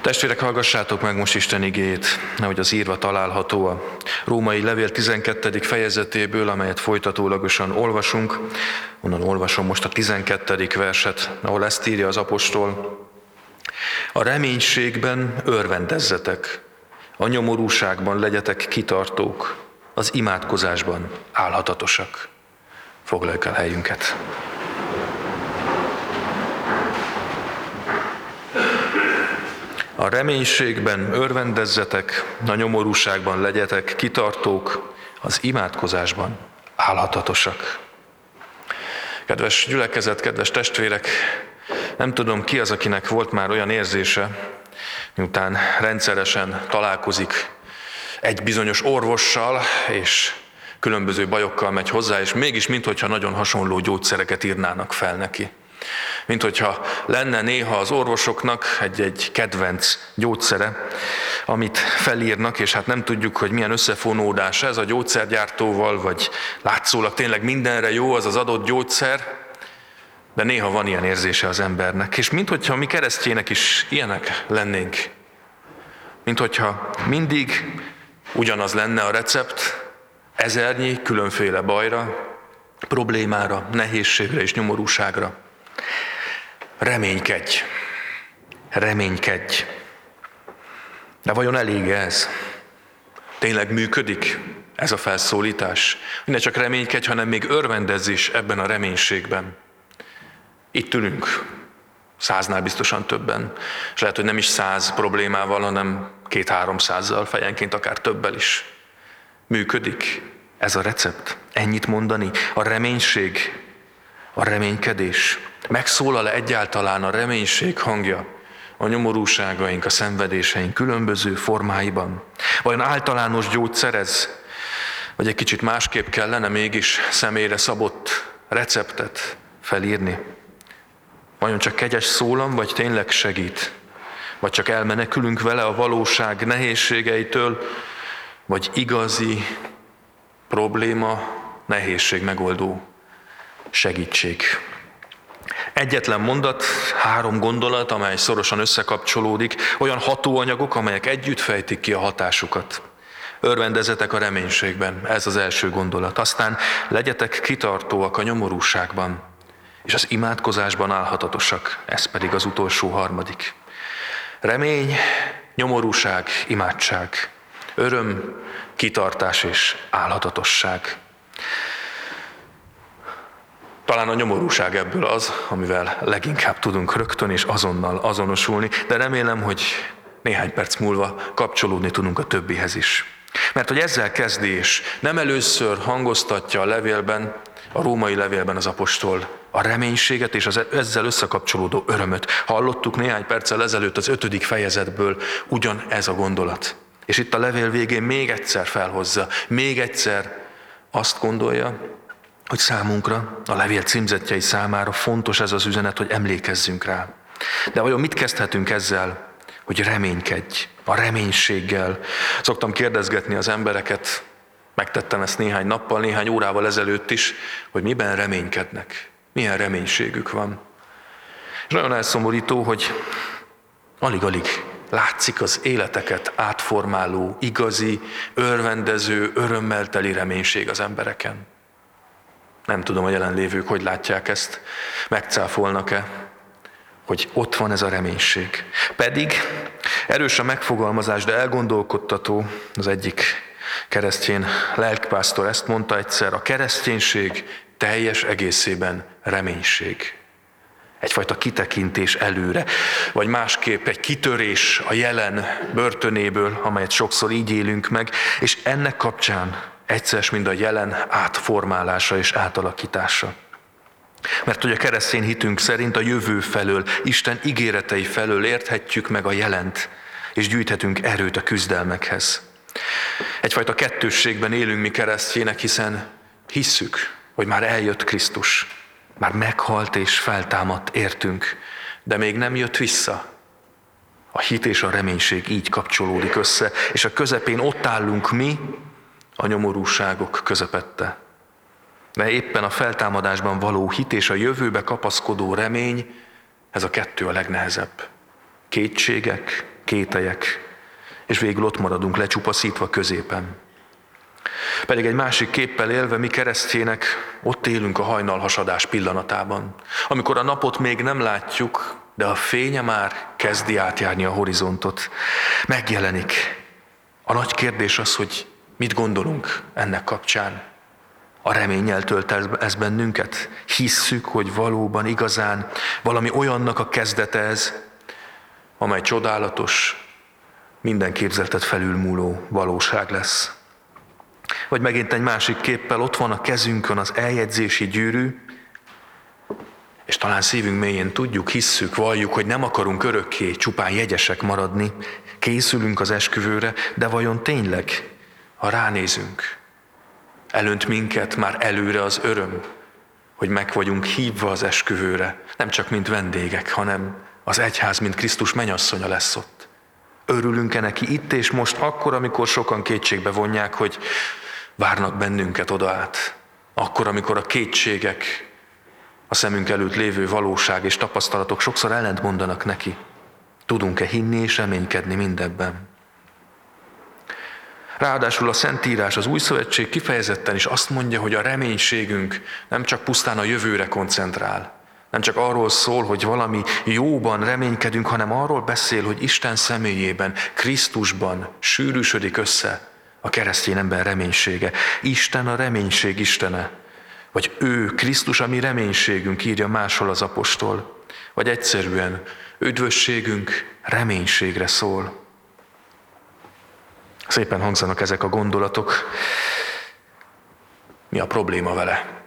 Testvérek, hallgassátok meg most Isten igét, ahogy az írva található a római levél 12. fejezetéből, amelyet folytatólagosan olvasunk. Onnan olvasom most a 12. verset, ahol ezt írja az apostol. A reménységben örvendezzetek, a nyomorúságban legyetek kitartók, az imádkozásban állhatatosak. Foglaljuk el helyünket. A reménységben örvendezzetek, a nyomorúságban legyetek kitartók, az imádkozásban állhatatosak. Kedves gyülekezet, kedves testvérek, nem tudom ki az, akinek volt már olyan érzése, miután rendszeresen találkozik egy bizonyos orvossal, és különböző bajokkal megy hozzá, és mégis minthogyha nagyon hasonló gyógyszereket írnának fel neki mint hogyha lenne néha az orvosoknak egy-egy kedvenc gyógyszere, amit felírnak, és hát nem tudjuk, hogy milyen összefonódás ez a gyógyszergyártóval, vagy látszólag tényleg mindenre jó az az adott gyógyszer, de néha van ilyen érzése az embernek. És minthogyha mi keresztjének is ilyenek lennénk. Mint hogyha mindig ugyanaz lenne a recept, ezernyi különféle bajra, problémára, nehézségre és nyomorúságra. Reménykedj, reménykedj. De vajon elég ez? Tényleg működik ez a felszólítás? Ne csak reménykedj, hanem még örvendezz is ebben a reménységben. Itt ülünk, száznál biztosan többen, és lehet, hogy nem is száz problémával, hanem két-háromszázzal, fejenként akár többel is. Működik ez a recept? Ennyit mondani? A reménység, a reménykedés. Megszólal-e egyáltalán a reménység hangja a nyomorúságaink, a szenvedéseink különböző formáiban? Vajon általános gyógyszer ez? Vagy egy kicsit másképp kellene mégis személyre szabott receptet felírni? Vajon csak kegyes szólam, vagy tényleg segít? Vagy csak elmenekülünk vele a valóság nehézségeitől, vagy igazi probléma, nehézség megoldó segítség? Egyetlen mondat, három gondolat, amely szorosan összekapcsolódik, olyan hatóanyagok, amelyek együtt fejtik ki a hatásukat. Örvendezetek a reménységben, ez az első gondolat. Aztán legyetek kitartóak a nyomorúságban, és az imádkozásban állhatatosak, ez pedig az utolsó harmadik. Remény, nyomorúság, imádság, öröm, kitartás és állhatatosság. Talán a nyomorúság ebből az, amivel leginkább tudunk rögtön és azonnal azonosulni, de remélem, hogy néhány perc múlva kapcsolódni tudunk a többihez is. Mert hogy ezzel kezdi, és nem először hangoztatja a levélben, a római levélben az apostol a reménységet és az ezzel összekapcsolódó örömöt. Hallottuk néhány perccel ezelőtt az ötödik fejezetből ugyan ez a gondolat. És itt a levél végén még egyszer felhozza, még egyszer azt gondolja, hogy számunkra, a levél címzetjei számára fontos ez az üzenet, hogy emlékezzünk rá. De vajon mit kezdhetünk ezzel, hogy reménykedj, a reménységgel? Szoktam kérdezgetni az embereket, megtettem ezt néhány nappal, néhány órával ezelőtt is, hogy miben reménykednek, milyen reménységük van. És nagyon elszomorító, hogy alig-alig látszik az életeket átformáló, igazi, örvendező, örömmel teli reménység az embereken. Nem tudom, a jelenlévők hogy látják ezt, megcáfolnak-e, hogy ott van ez a reménység. Pedig erős a megfogalmazás, de elgondolkodtató az egyik keresztény lelkpásztor ezt mondta egyszer, a kereszténység teljes egészében reménység. Egyfajta kitekintés előre, vagy másképp egy kitörés a jelen börtönéből, amelyet sokszor így élünk meg, és ennek kapcsán egyszer, mind a jelen átformálása és átalakítása. Mert hogy a keresztény hitünk szerint a jövő felől, Isten ígéretei felől érthetjük meg a jelent, és gyűjthetünk erőt a küzdelmekhez. Egyfajta kettősségben élünk mi keresztjének, hiszen hisszük, hogy már eljött Krisztus, már meghalt és feltámadt értünk, de még nem jött vissza. A hit és a reménység így kapcsolódik össze, és a közepén ott állunk mi, a nyomorúságok közepette. De éppen a feltámadásban való hit és a jövőbe kapaszkodó remény, ez a kettő a legnehezebb. Kétségek, kételyek, és végül ott maradunk lecsupaszítva középen. Pedig egy másik képpel élve mi keresztjének ott élünk a hajnalhasadás pillanatában, amikor a napot még nem látjuk, de a fénye már kezdi átjárni a horizontot. Megjelenik. A nagy kérdés az, hogy mit gondolunk ennek kapcsán. A reményel tölt ez bennünket? Hisszük, hogy valóban igazán valami olyannak a kezdete ez, amely csodálatos, minden képzeltet felülmúló valóság lesz. Vagy megint egy másik képpel ott van a kezünkön az eljegyzési gyűrű, és talán szívünk mélyén tudjuk, hisszük, valljuk, hogy nem akarunk örökké csupán jegyesek maradni, készülünk az esküvőre, de vajon tényleg, ha ránézünk, elönt minket már előre az öröm, hogy meg vagyunk hívva az esküvőre, nem csak mint vendégek, hanem az egyház, mint Krisztus menyasszonya lesz ott. Örülünk-e neki itt és most, akkor, amikor sokan kétségbe vonják, hogy várnak bennünket oda át. Akkor, amikor a kétségek, a szemünk előtt lévő valóság és tapasztalatok sokszor ellent mondanak neki. Tudunk-e hinni és reménykedni mindebben? Ráadásul a Szentírás, az Új Szövetség kifejezetten is azt mondja, hogy a reménységünk nem csak pusztán a jövőre koncentrál, nem csak arról szól, hogy valami jóban reménykedünk, hanem arról beszél, hogy Isten személyében, Krisztusban sűrűsödik össze a keresztény ember reménysége. Isten a reménység Istene. Vagy ő, Krisztus, a mi reménységünk, írja máshol az apostol. Vagy egyszerűen üdvösségünk reménységre szól. Szépen hangzanak ezek a gondolatok. Mi a probléma vele?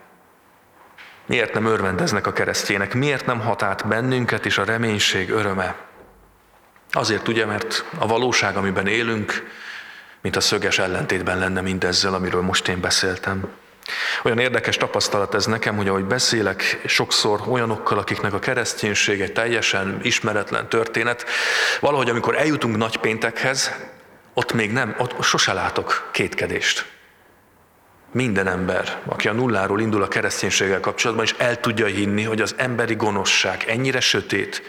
Miért nem örvendeznek a keresztjének? Miért nem hat át bennünket is a reménység öröme? Azért ugye, mert a valóság, amiben élünk, mint a szöges ellentétben lenne mindezzel, amiről most én beszéltem. Olyan érdekes tapasztalat ez nekem, hogy ahogy beszélek sokszor olyanokkal, akiknek a kereszténység egy teljesen ismeretlen történet, valahogy amikor eljutunk nagypéntekhez, ott még nem, ott sose látok kétkedést. Minden ember, aki a nulláról indul a kereszténységgel kapcsolatban, és el tudja hinni, hogy az emberi gonoszság ennyire sötét,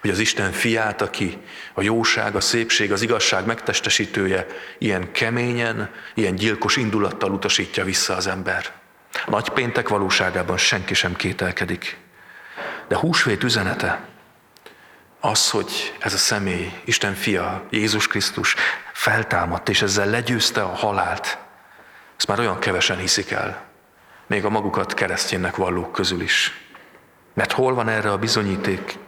hogy az Isten fiát, aki a jóság, a szépség, az igazság megtestesítője, ilyen keményen, ilyen gyilkos indulattal utasítja vissza az ember. Nagy péntek valóságában senki sem kételkedik. De húsvét üzenete az, hogy ez a személy, Isten fia, Jézus Krisztus feltámadt, és ezzel legyőzte a halált, ezt már olyan kevesen hiszik el, még a magukat keresztjénnek vallók közül is. Mert hol van erre a bizonyíték?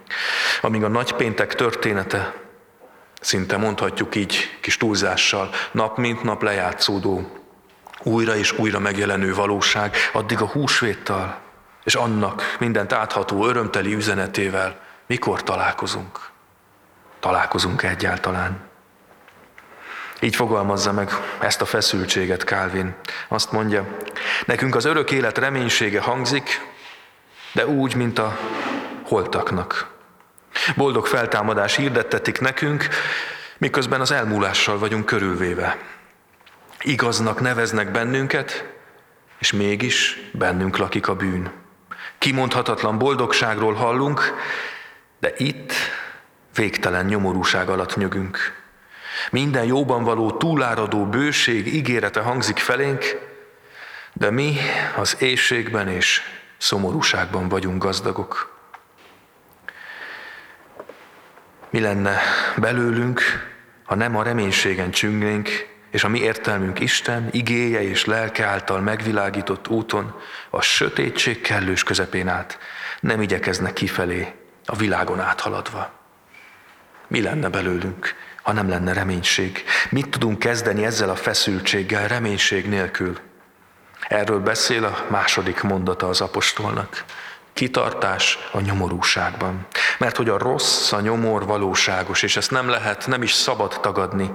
Amíg a nagypéntek története, szinte mondhatjuk így kis túlzással, nap mint nap lejátszódó, újra és újra megjelenő valóság, addig a húsvéttal és annak mindent átható örömteli üzenetével mikor találkozunk? Találkozunk egyáltalán? Így fogalmazza meg ezt a feszültséget Calvin. Azt mondja, nekünk az örök élet reménysége hangzik, de úgy, mint a holtaknak. Boldog feltámadás hirdettetik nekünk, miközben az elmúlással vagyunk körülvéve. Igaznak neveznek bennünket, és mégis bennünk lakik a bűn. Kimondhatatlan boldogságról hallunk, de itt végtelen nyomorúság alatt nyögünk. Minden jóban való túláradó bőség ígérete hangzik felénk, de mi az éjségben és szomorúságban vagyunk gazdagok. Mi lenne belőlünk, ha nem a reménységen csüngnénk, és a mi értelmünk Isten igéje és lelke által megvilágított úton, a sötétség kellős közepén át nem igyekeznek kifelé, a világon áthaladva. Mi lenne belőlünk, ha nem lenne reménység? Mit tudunk kezdeni ezzel a feszültséggel reménység nélkül? Erről beszél a második mondata az apostolnak. Kitartás a nyomorúságban. Mert hogy a rossz, a nyomor valóságos, és ezt nem lehet, nem is szabad tagadni.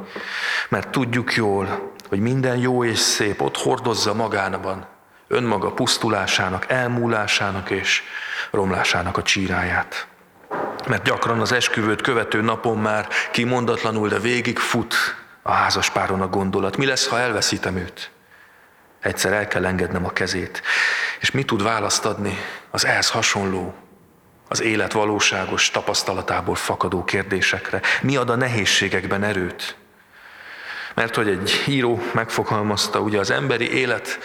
Mert tudjuk jól, hogy minden jó és szép ott hordozza magánban önmaga pusztulásának, elmúlásának és romlásának a csíráját. Mert gyakran az esküvőt követő napon már kimondatlanul, de végig fut a házaspáron a gondolat. Mi lesz, ha elveszítem őt? Egyszer el kell engednem a kezét. És mi tud választ adni az ehhez hasonló, az élet valóságos tapasztalatából fakadó kérdésekre? Mi ad a nehézségekben erőt? Mert hogy egy író megfogalmazta, ugye az emberi élet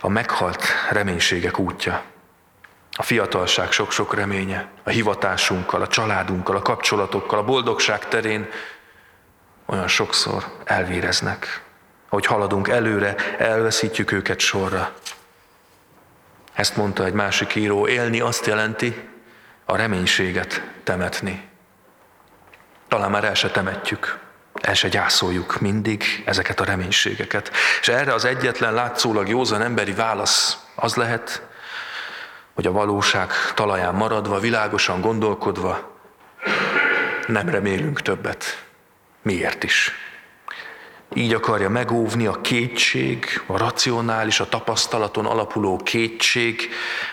a meghalt reménységek útja. A fiatalság sok-sok reménye, a hivatásunkkal, a családunkkal, a kapcsolatokkal, a boldogság terén olyan sokszor elvéreznek. Ahogy haladunk előre, elveszítjük őket sorra. Ezt mondta egy másik író, élni azt jelenti, a reménységet temetni. Talán már el se temetjük, el se gyászoljuk mindig ezeket a reménységeket. És erre az egyetlen látszólag józan emberi válasz az lehet, hogy a valóság talaján maradva, világosan gondolkodva nem remélünk többet. Miért is? Így akarja megóvni a kétség, a racionális, a tapasztalaton alapuló kétség,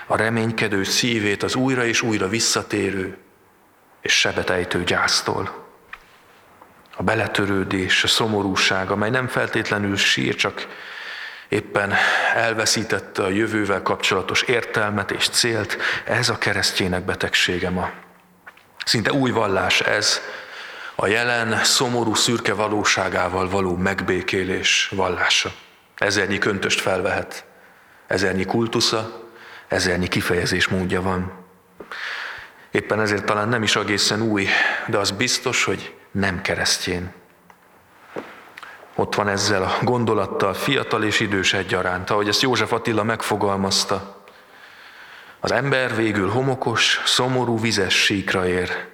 a reménykedő szívét az újra és újra visszatérő és sebetejtő gyásztól. A beletörődés, a szomorúság, amely nem feltétlenül sír, csak éppen elveszítette a jövővel kapcsolatos értelmet és célt, ez a keresztjének betegsége ma. Szinte új vallás ez, a jelen szomorú szürke valóságával való megbékélés vallása. Ezernyi köntöst felvehet, ezernyi kultusza, ezernyi kifejezés módja van. Éppen ezért talán nem is egészen új, de az biztos, hogy nem keresztjén. Ott van ezzel a gondolattal fiatal és idős egyaránt, ahogy ezt József Attila megfogalmazta. Az ember végül homokos, szomorú, vizes síkra ér.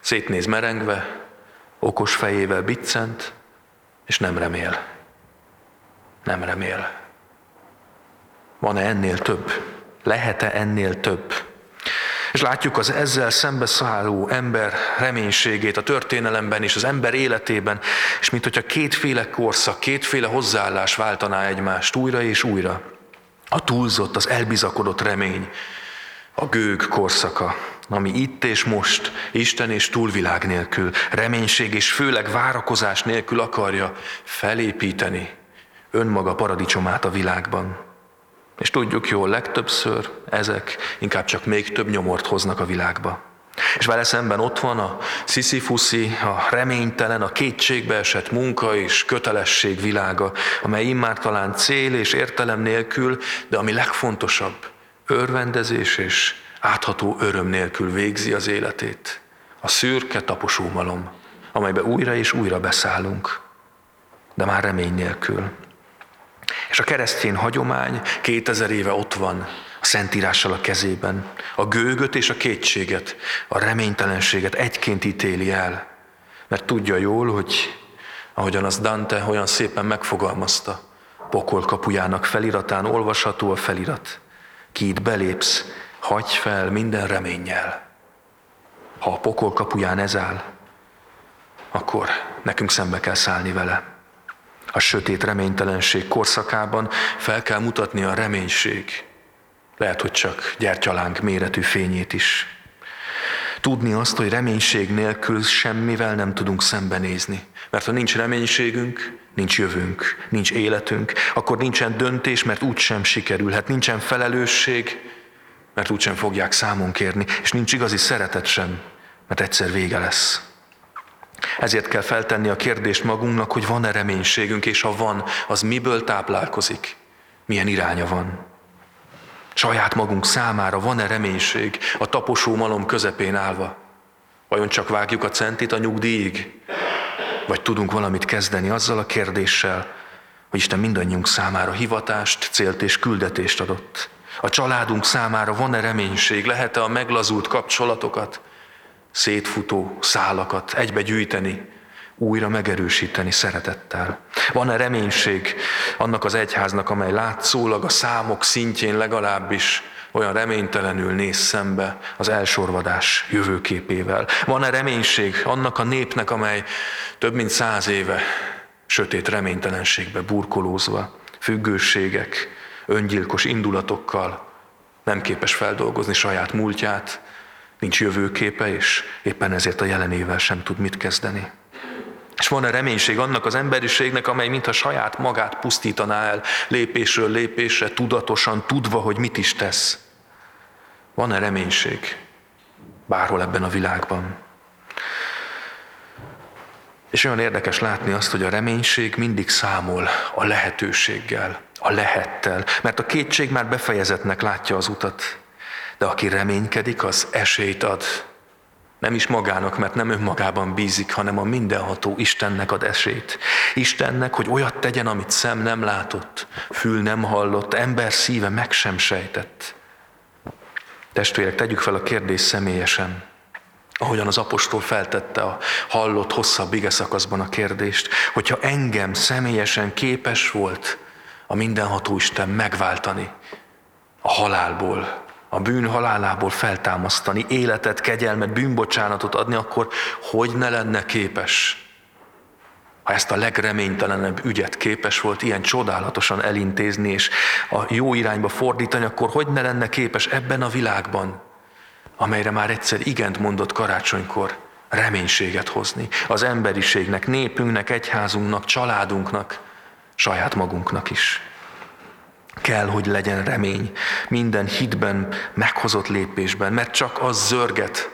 Szétnéz merengve, okos fejével biccent, és nem remél. Nem remél. Van-e ennél több? Lehet-e ennél több? És látjuk az ezzel szembeszálló ember reménységét a történelemben és az ember életében, és mint hogyha kétféle korszak, kétféle hozzáállás váltaná egymást újra és újra. A túlzott, az elbizakodott remény, a gőg korszaka, ami itt és most Isten és túlvilág nélkül, reménység és főleg várakozás nélkül akarja felépíteni önmaga paradicsomát a világban. És tudjuk jól, legtöbbször ezek inkább csak még több nyomort hoznak a világba. És vele szemben ott van a sziszifuszi, a reménytelen, a kétségbe esett munka és kötelesség világa, amely immár talán cél és értelem nélkül, de ami legfontosabb, örvendezés és átható öröm nélkül végzi az életét. A szürke taposómalom, amelybe újra és újra beszállunk, de már remény nélkül. És a keresztény hagyomány 2000 éve ott van, a Szentírással a kezében. A gőgöt és a kétséget, a reménytelenséget egyként ítéli el, mert tudja jól, hogy ahogyan az Dante olyan szépen megfogalmazta, pokol kapujának feliratán olvasható a felirat. Ki itt belépsz, hagyj fel minden reménnyel. Ha a pokol kapuján ez áll, akkor nekünk szembe kell szállni vele. A sötét reménytelenség korszakában fel kell mutatni a reménység, lehet, hogy csak gyertyalánk méretű fényét is. Tudni azt, hogy reménység nélkül semmivel nem tudunk szembenézni. Mert ha nincs reménységünk, nincs jövőnk, nincs életünk, akkor nincsen döntés, mert úgysem sikerülhet, nincsen felelősség, mert úgysem fogják számon kérni, és nincs igazi szeretet sem, mert egyszer vége lesz. Ezért kell feltenni a kérdést magunknak, hogy van-e reménységünk, és ha van, az miből táplálkozik, milyen iránya van. Saját magunk számára van-e reménység a taposó malom közepén állva? Vajon csak vágjuk a centit a nyugdíjig? Vagy tudunk valamit kezdeni azzal a kérdéssel, hogy Isten mindannyiunk számára hivatást, célt és küldetést adott? A családunk számára van-e reménység? Lehet-e a meglazult kapcsolatokat, szétfutó szálakat egybe gyűjteni, újra megerősíteni szeretettel? Van-e reménység annak az egyháznak, amely látszólag a számok szintjén legalábbis olyan reménytelenül néz szembe az elsorvadás jövőképével? Van-e reménység annak a népnek, amely több mint száz éve sötét reménytelenségbe burkolózva, függőségek, öngyilkos indulatokkal, nem képes feldolgozni saját múltját, nincs jövőképe, és éppen ezért a jelenével sem tud mit kezdeni. És van-e reménység annak az emberiségnek, amely mintha saját magát pusztítaná el lépésről lépésre, tudatosan, tudva, hogy mit is tesz? Van-e reménység? bárhol ebben a világban. És olyan érdekes látni azt, hogy a reménység mindig számol a lehetőséggel, a lehettel, mert a kétség már befejezetnek látja az utat, de aki reménykedik, az esélyt ad. Nem is magának, mert nem önmagában bízik, hanem a mindenható Istennek ad esélyt. Istennek, hogy olyat tegyen, amit szem nem látott, fül nem hallott, ember szíve meg sem sejtett. Testvérek, tegyük fel a kérdést személyesen ahogyan az apostol feltette a hallott hosszabb ige szakaszban a kérdést, hogyha engem személyesen képes volt a mindenható Isten megváltani a halálból, a bűn halálából feltámasztani, életet, kegyelmet, bűnbocsánatot adni, akkor hogy ne lenne képes, ha ezt a legreménytelenebb ügyet képes volt ilyen csodálatosan elintézni és a jó irányba fordítani, akkor hogy ne lenne képes ebben a világban amelyre már egyszer igent mondott karácsonykor, reménységet hozni az emberiségnek, népünknek, egyházunknak, családunknak, saját magunknak is. Kell, hogy legyen remény. Minden hitben, meghozott lépésben, mert csak az zörget,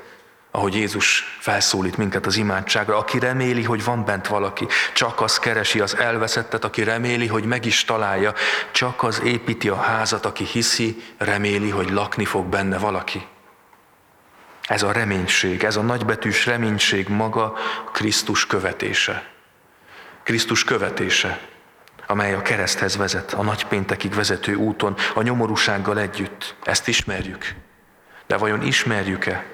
ahogy Jézus felszólít minket az imádságra, aki reméli, hogy van bent valaki, csak az keresi az elveszettet, aki reméli, hogy meg is találja, csak az építi a házat, aki hiszi, reméli, hogy lakni fog benne valaki. Ez a reménység, ez a nagybetűs reménység maga Krisztus követése. Krisztus követése, amely a kereszthez vezet, a nagypéntekig vezető úton, a nyomorúsággal együtt. Ezt ismerjük. De vajon ismerjük-e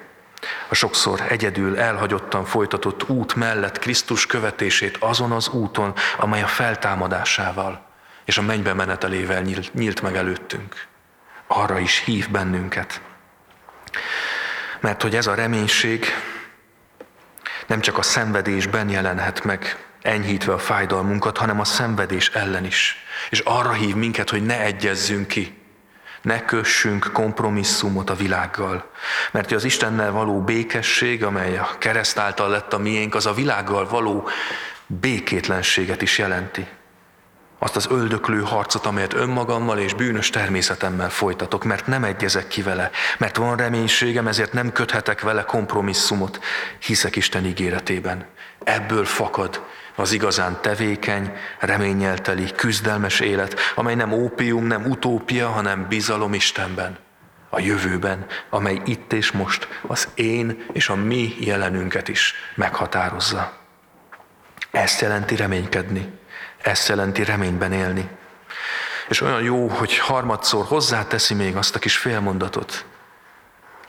a sokszor egyedül elhagyottan folytatott út mellett Krisztus követését azon az úton, amely a feltámadásával és a mennybe menetelével nyílt meg előttünk? Arra is hív bennünket. Mert hogy ez a reménység nem csak a szenvedésben jelenhet meg, enyhítve a fájdalmunkat, hanem a szenvedés ellen is. És arra hív minket, hogy ne egyezzünk ki, ne kössünk kompromisszumot a világgal. Mert az Istennel való békesség, amely a kereszt által lett a miénk, az a világgal való békétlenséget is jelenti azt az öldöklő harcot, amelyet önmagammal és bűnös természetemmel folytatok, mert nem egyezek ki vele, mert van reménységem, ezért nem köthetek vele kompromisszumot, hiszek Isten ígéretében. Ebből fakad az igazán tevékeny, reményelteli, küzdelmes élet, amely nem ópium, nem utópia, hanem bizalom Istenben, a jövőben, amely itt és most az én és a mi jelenünket is meghatározza. Ezt jelenti reménykedni. Ezt jelenti reményben élni. És olyan jó, hogy harmadszor hozzáteszi még azt a kis félmondatot.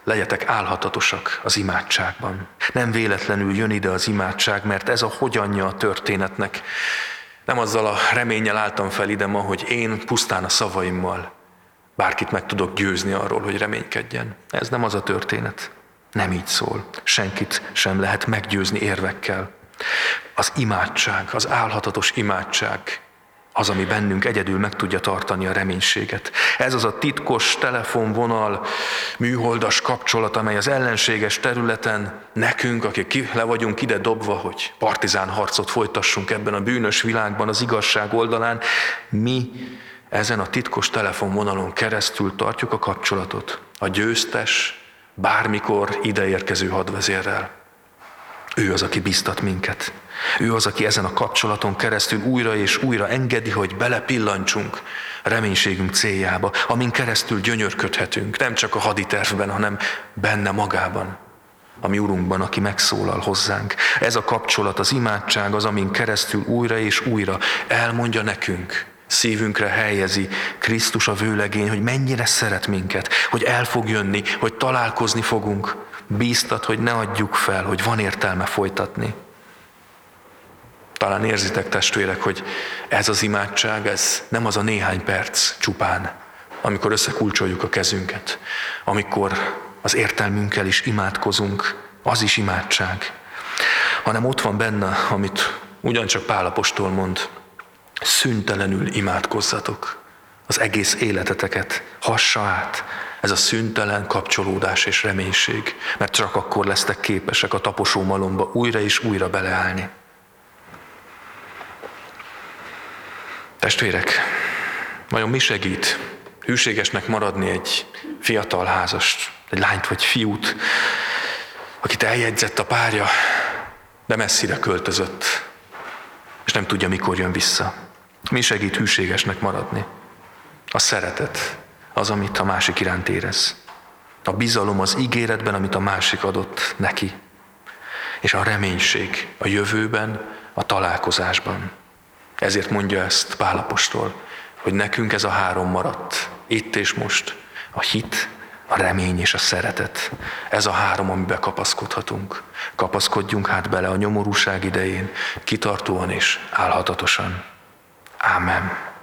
Legyetek álhatatosak az imádságban. Nem véletlenül jön ide az imádság, mert ez a hogyanja a történetnek. Nem azzal a reménnyel álltam fel ide ma, hogy én pusztán a szavaimmal bárkit meg tudok győzni arról, hogy reménykedjen. Ez nem az a történet. Nem így szól. Senkit sem lehet meggyőzni érvekkel. Az imádság, az álhatatos imádság az, ami bennünk egyedül meg tudja tartani a reménységet. Ez az a titkos telefonvonal, műholdas kapcsolat, amely az ellenséges területen nekünk, akik ki, le vagyunk ide dobva, hogy partizán harcot folytassunk ebben a bűnös világban, az igazság oldalán, mi ezen a titkos telefonvonalon keresztül tartjuk a kapcsolatot a győztes, bármikor ideérkező hadvezérrel. Ő az, aki biztat minket. Ő az, aki ezen a kapcsolaton keresztül újra és újra engedi, hogy belepillancsunk reménységünk céljába, amin keresztül gyönyörködhetünk, nem csak a haditervben, hanem benne magában, a mi Urunkban, aki megszólal hozzánk. Ez a kapcsolat, az imádság az, amin keresztül újra és újra elmondja nekünk, szívünkre helyezi Krisztus a vőlegény, hogy mennyire szeret minket, hogy el fog jönni, hogy találkozni fogunk, bíztat, hogy ne adjuk fel, hogy van értelme folytatni. Talán érzitek testvérek, hogy ez az imádság, ez nem az a néhány perc csupán, amikor összekulcsoljuk a kezünket, amikor az értelmünkkel is imádkozunk, az is imádság, hanem ott van benne, amit ugyancsak Pálapostól mond, szüntelenül imádkozzatok az egész életeteket, hassa át, ez a szüntelen kapcsolódás és reménység, mert csak akkor lesztek képesek a taposó malomba újra és újra beleállni. Testvérek, vajon mi segít hűségesnek maradni egy fiatal házast, egy lányt vagy fiút, akit eljegyzett a párja, de messzire költözött, és nem tudja, mikor jön vissza. Mi segít hűségesnek maradni? A szeretet, az, amit a másik iránt érez. A bizalom az ígéretben, amit a másik adott neki. És a reménység a jövőben, a találkozásban. Ezért mondja ezt Pálapostól, hogy nekünk ez a három maradt, itt és most, a hit, a remény és a szeretet. Ez a három, amiben kapaszkodhatunk. Kapaszkodjunk hát bele a nyomorúság idején, kitartóan és álhatatosan. Ámen.